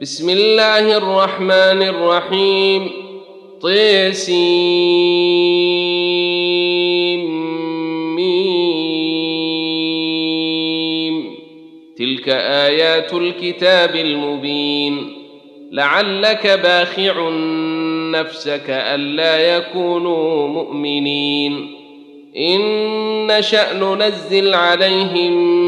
بسم الله الرحمن الرحيم طيسيم تلك ايات الكتاب المبين لعلك باخع نفسك الا يكونوا مؤمنين ان نشا ننزل عليهم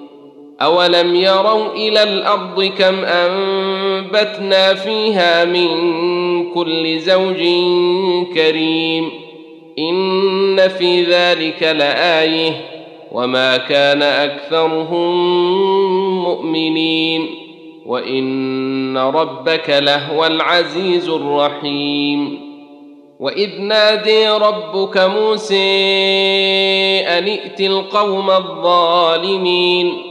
اولم يروا إلى الأرض كم انبتنا فيها من كل زوج كريم ان في ذلك لايه وما كان اكثرهم مؤمنين وان ربك لهو العزيز الرحيم واذ نادي ربك موسى ان ائت القوم الظالمين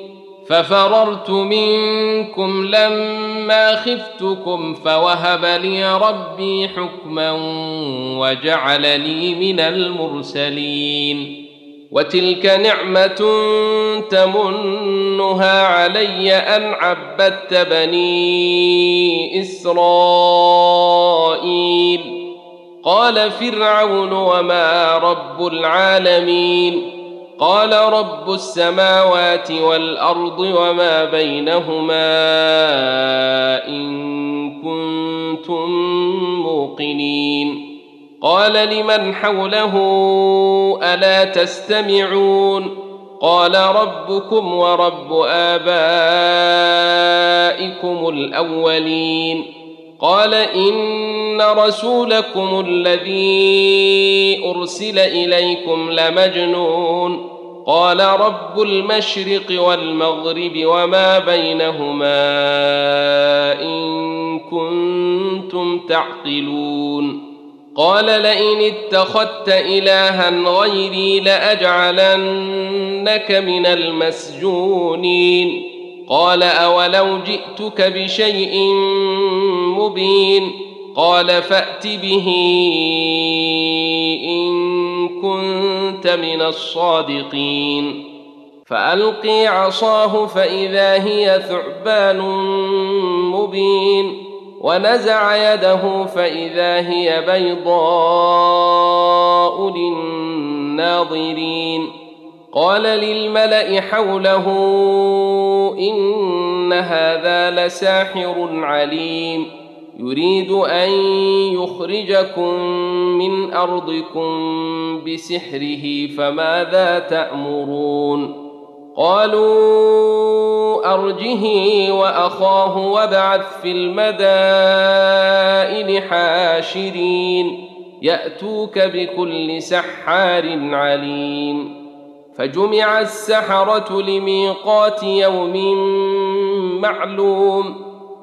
ففررت منكم لما خفتكم فوهب لي ربي حكما وجعلني من المرسلين. وتلك نعمة تمنها علي أن عبدت بني إسرائيل. قال فرعون وما رب العالمين. قال رب السماوات والأرض وما بينهما إن كنتم موقنين. قال لمن حوله ألا تستمعون؟ قال ربكم ورب آبائكم الأولين. قال إن رسولكم الذي أرسل إليكم لمجنون. قال رب المشرق والمغرب وما بينهما إن كنتم تعقلون. قال لئن اتخذت إلها غيري لأجعلنك من المسجونين. قال أولو جئتك بشيء مبين. قال فأت به إن كنت من الصادقين. فالقي عصاه فإذا هي ثعبان مبين. ونزع يده فإذا هي بيضاء للناظرين. قال للملأ حوله إن هذا لساحر عليم. يريد أن يخرجكم من أرضكم بسحره فماذا تأمرون؟ قالوا أرجه وأخاه وابعث في المدائن حاشرين يأتوك بكل سحار عليم. فجمع السحرة لميقات يوم معلوم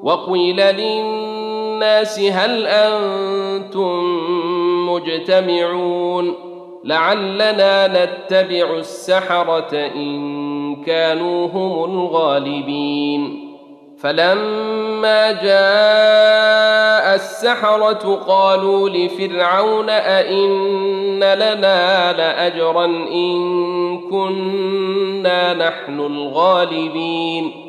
وقيل للناس هل أنتم مجتمعون لعلنا نتبع السحرة إن كانوا هم الغالبين فلما جاء السحرة قالوا لفرعون أئن لنا لأجرا إن كنا نحن الغالبين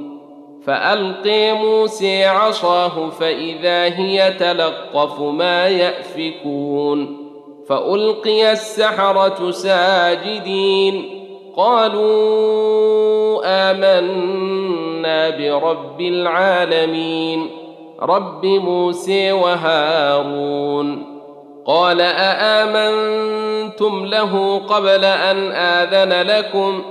فالقي موسى عصاه فإذا هي تلقف ما يأفكون فألقي السحرة ساجدين قالوا آمنا برب العالمين رب موسى وهارون قال أآمنتم له قبل أن آذن لكم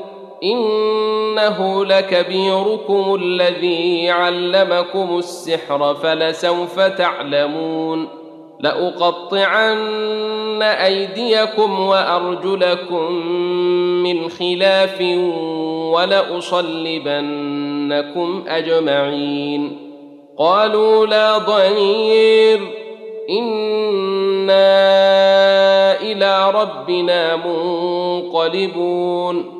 إنه لكبيركم الذي علمكم السحر فلسوف تعلمون. لأقطعن أيديكم وأرجلكم من خلاف ولأصلبنكم أجمعين. قالوا لا ضنير إنا إلى ربنا منقلبون.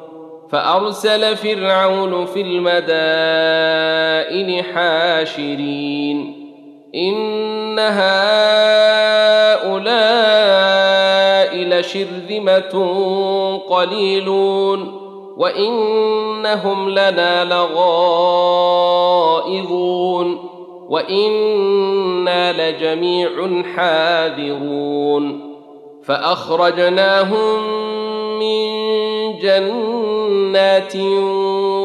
فأرسل فرعون في المدائن حاشرين. إن هؤلاء لشرذمة قليلون. وإنهم لنا لغائظون. وإنا لجميع حاذرون. فأخرجناهم من جنات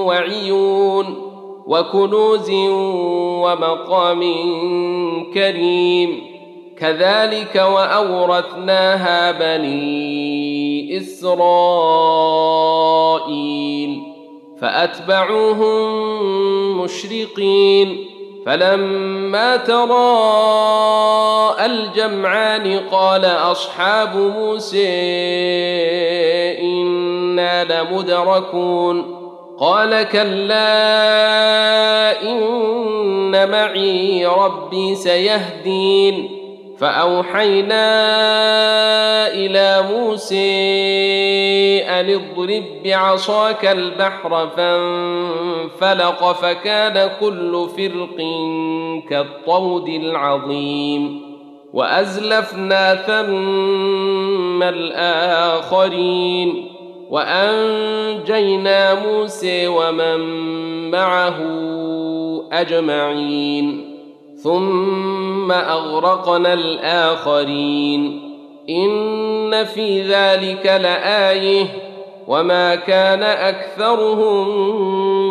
وعيون وكنوز ومقام كريم. كذلك وأورثناها بني إسرائيل. فأتبعوهم مشرقين. فلما تراءى الجمعان قال أصحاب موسى أنا لمدركون قال كلا ان معي ربي سيهدين فاوحينا إلى موسى ان اضرب بعصاك البحر فانفلق فكان كل فرق كالطود العظيم وازلفنا ثم الاخرين وأنجينا موسى ومن معه أجمعين. ثم أغرقنا الآخرين. إن في ذلك لآية. وما كان أكثرهم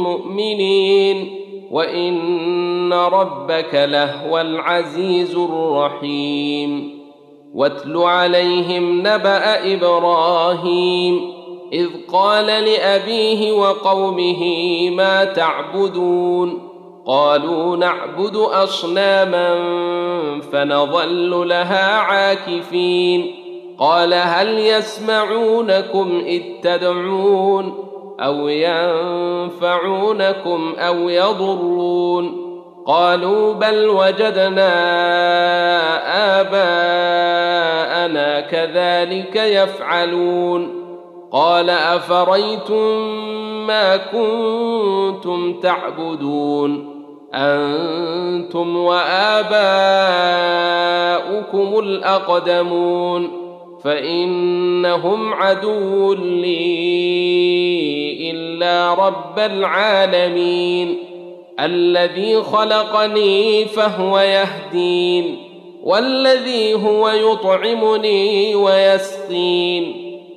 مؤمنين. وإن ربك لهو العزيز الرحيم. واتل عليهم نبأ إبراهيم. إذ قال لأبيه وقومه ما تعبدون؟ قالوا نعبد أصناما فنظل لها عاكفين. قال هل يسمعونكم إذ تدعون أو ينفعونكم أو يضرون؟ قالوا بل وجدنا آباءنا كذلك يفعلون. قال أفريتم ما كنتم تعبدون أنتم وآباؤكم الأقدمون فإنهم عدو لي إلا رب العالمين الذي خلقني فهو يهدين والذي هو يطعمني ويسقين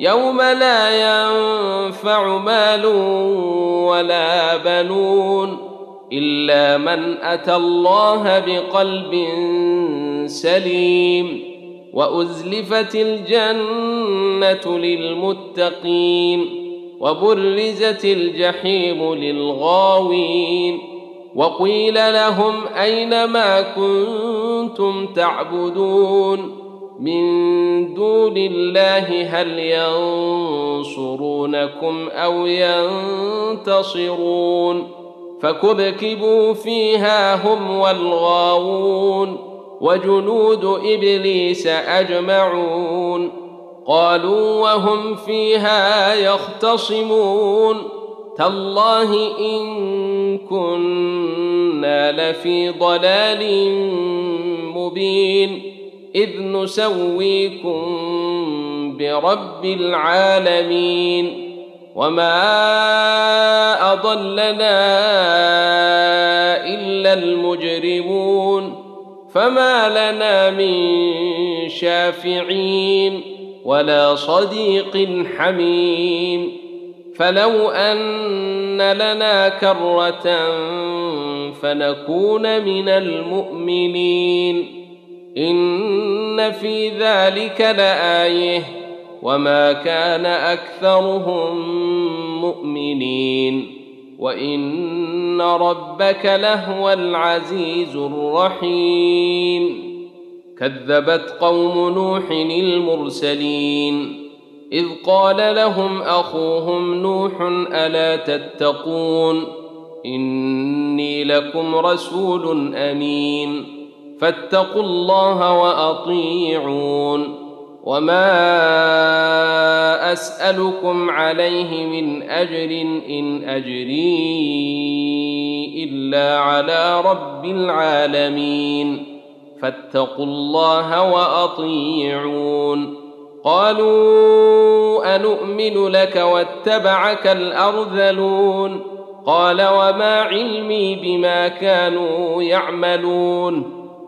يوم لا ينفع مال ولا بنون إلا من أتى الله بقلب سليم وأزلفت الجنة للمتقين وبرزت الجحيم للغاوين وقيل لهم أين ما كنتم تعبدون من دون الله هل ينصرونكم أو ينتصرون فكبكبوا فيها هم والغاوون وجنود إبليس أجمعون قالوا وهم فيها يختصمون تالله إن كنا لفي ضلال مبين إذ نسويكم برب العالمين وما أضلنا إلا المجرمون فما لنا من شافعين ولا صديق حميم فلو أن لنا كرة فنكون من المؤمنين إن في ذلك لآية وما كان أكثرهم مؤمنين وإن ربك لهو العزيز الرحيم كذبت قوم نوح المرسلين إذ قال لهم أخوهم نوح ألا تتقون إني لكم رسول أمين فاتقوا الله وأطيعون. وما أسألكم عليه من أجر إن أجري إلا على رب العالمين. فاتقوا الله وأطيعون. قالوا انومن لك واتبعك الأرذلون. قال وما علمي بما كانوا يعملون.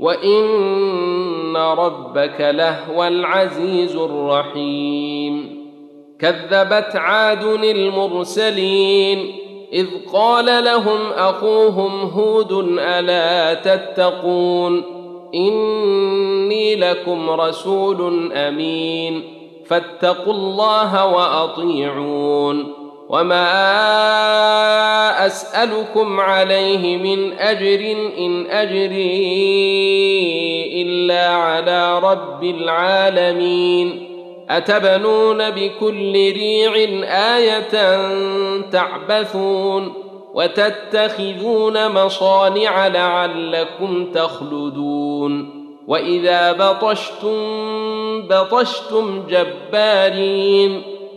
وان ربك لهو العزيز الرحيم كذبت عاد المرسلين اذ قال لهم اخوهم هود الا تتقون اني لكم رسول امين فاتقوا الله واطيعون وما اسالكم عليه من اجر ان اجري الا على رب العالمين اتبنون بكل ريع إيه تعبثون وتتخذون مصانع لعلكم تخلدون واذا بطشتم بطشتم جبارين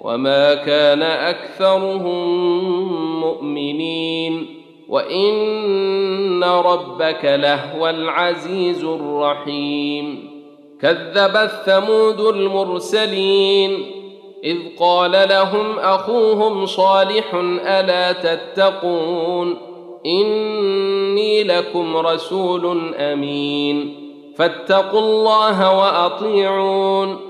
وما كان اكثرهم مؤمنين وان ربك لهو العزيز الرحيم كذبت ثمود المرسلين اذ قال لهم اخوهم صالح الا تتقون اني لكم رسول امين فاتقوا الله واطيعون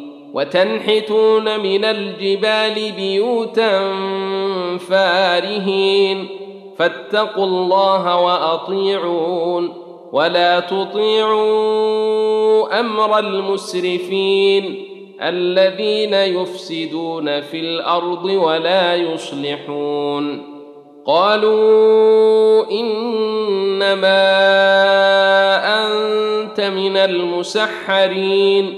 وتنحتون من الجبال بيوتا فارهين فاتقوا الله وأطيعون ولا تطيعوا أمر المسرفين الذين يفسدون في الأرض ولا يصلحون قالوا إنما أنت من المسحرين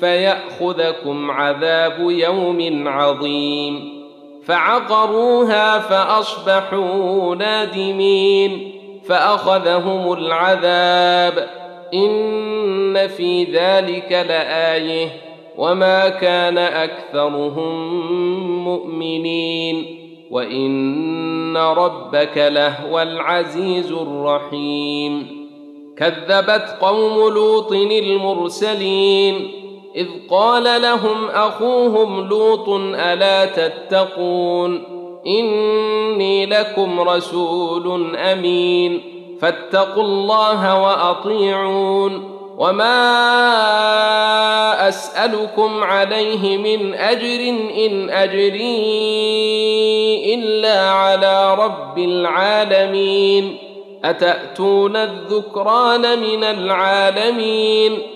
فيأخذكم عذاب يوم عظيم. فعقروها فأصبحوا نادمين. فأخذهم العذاب. إن في ذلك لآية. وما كان أكثرهم مؤمنين. وإن ربك لهو العزيز الرحيم. كذبت قوم لوط المرسلين. إذ قال لهم أخوهم لوط ألا تتقون إني لكم رسول أمين فاتقوا الله وأطيعون وما أسألكم عليه من أجر إن أجري إلا على رب العالمين أتأتون الذكران من العالمين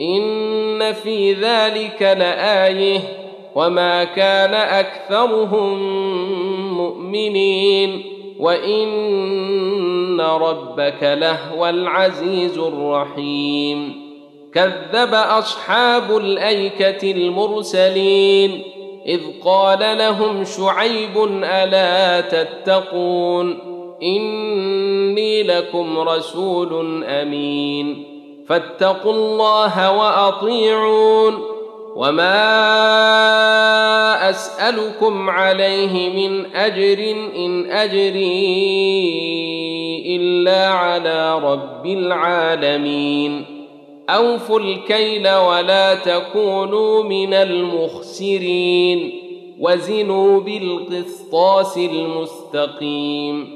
إن في ذلك لآية وما كان أكثرهم مؤمنين وإن ربك لهو العزيز الرحيم. كذب أصحاب الأيكة المرسلين إذ قال لهم شعيب ألا تتقون إني لكم رسول أمين. فاتقوا الله وأطيعون. وما أسألكم عليه من أجر إن أجري إلا على رب العالمين. أوفوا الكيل ولا تكونوا من المخسرين. وزنوا بالقسطاس المستقيم.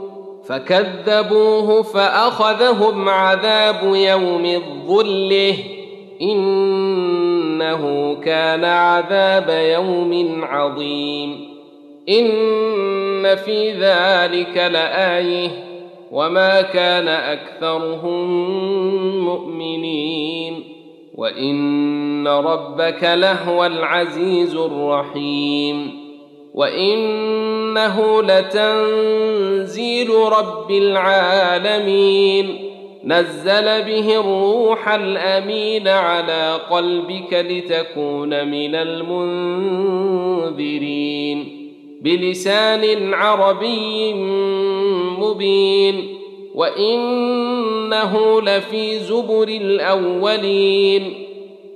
فكذبوه فأخذهم عذاب يوم الظله إنه كان عذاب يوم عظيم. إن في ذلك لآية. وما كان أكثرهم مؤمنين. وإن ربك لهو العزيز الرحيم. وانه لتنزيل رب العالمين. نزل به الروح الأمين على قلبك لتكون من المنذرين. بلسان عربي مبين. وإنه لفي زبر الأولين.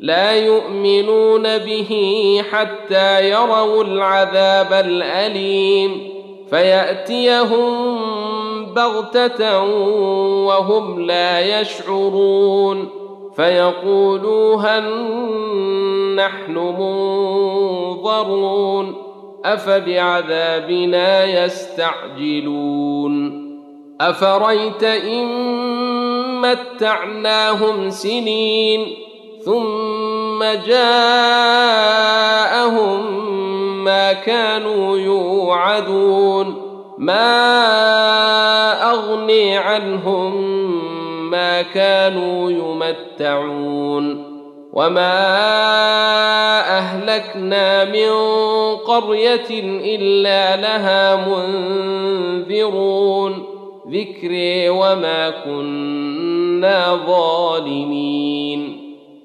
لا يؤمنون به حتى يروا العذاب الأليم فيأتيهم بغتة وهم لا يشعرون فيقولوا هل نحن منظرون أفبعذابنا يستعجلون أفريت إن متعناهم سنين ثم جاءهم ما كانوا يوعدون. ما أغني عنهم ما كانوا يمتعون. وما أهلكنا من قرية إلا لها منذرون. ذكري وما كنا ظالمين.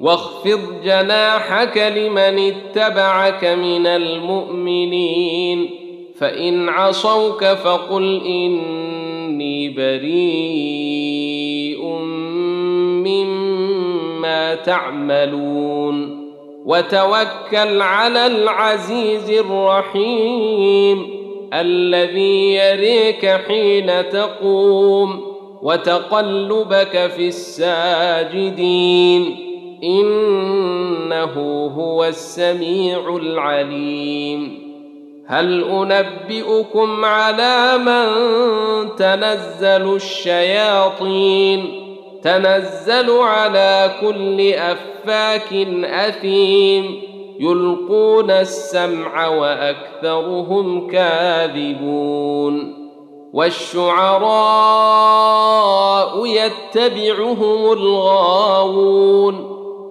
واخفض جناحك لمن اتبعك من المؤمنين. فإن عصوك فقل ان إني بريء مما تعملون. وتوكل على العزيز الرحيم الذي يريك حين تقوم وتقلبك في الساجدين. إنه هو السميع العليم. هل أنبئكم على من تنزل الشياطين؟ تنزل على كل أفاك أثيم. يلقون السمع وأكثرهم كاذبون. والشعراء يتبعهم الغاوون.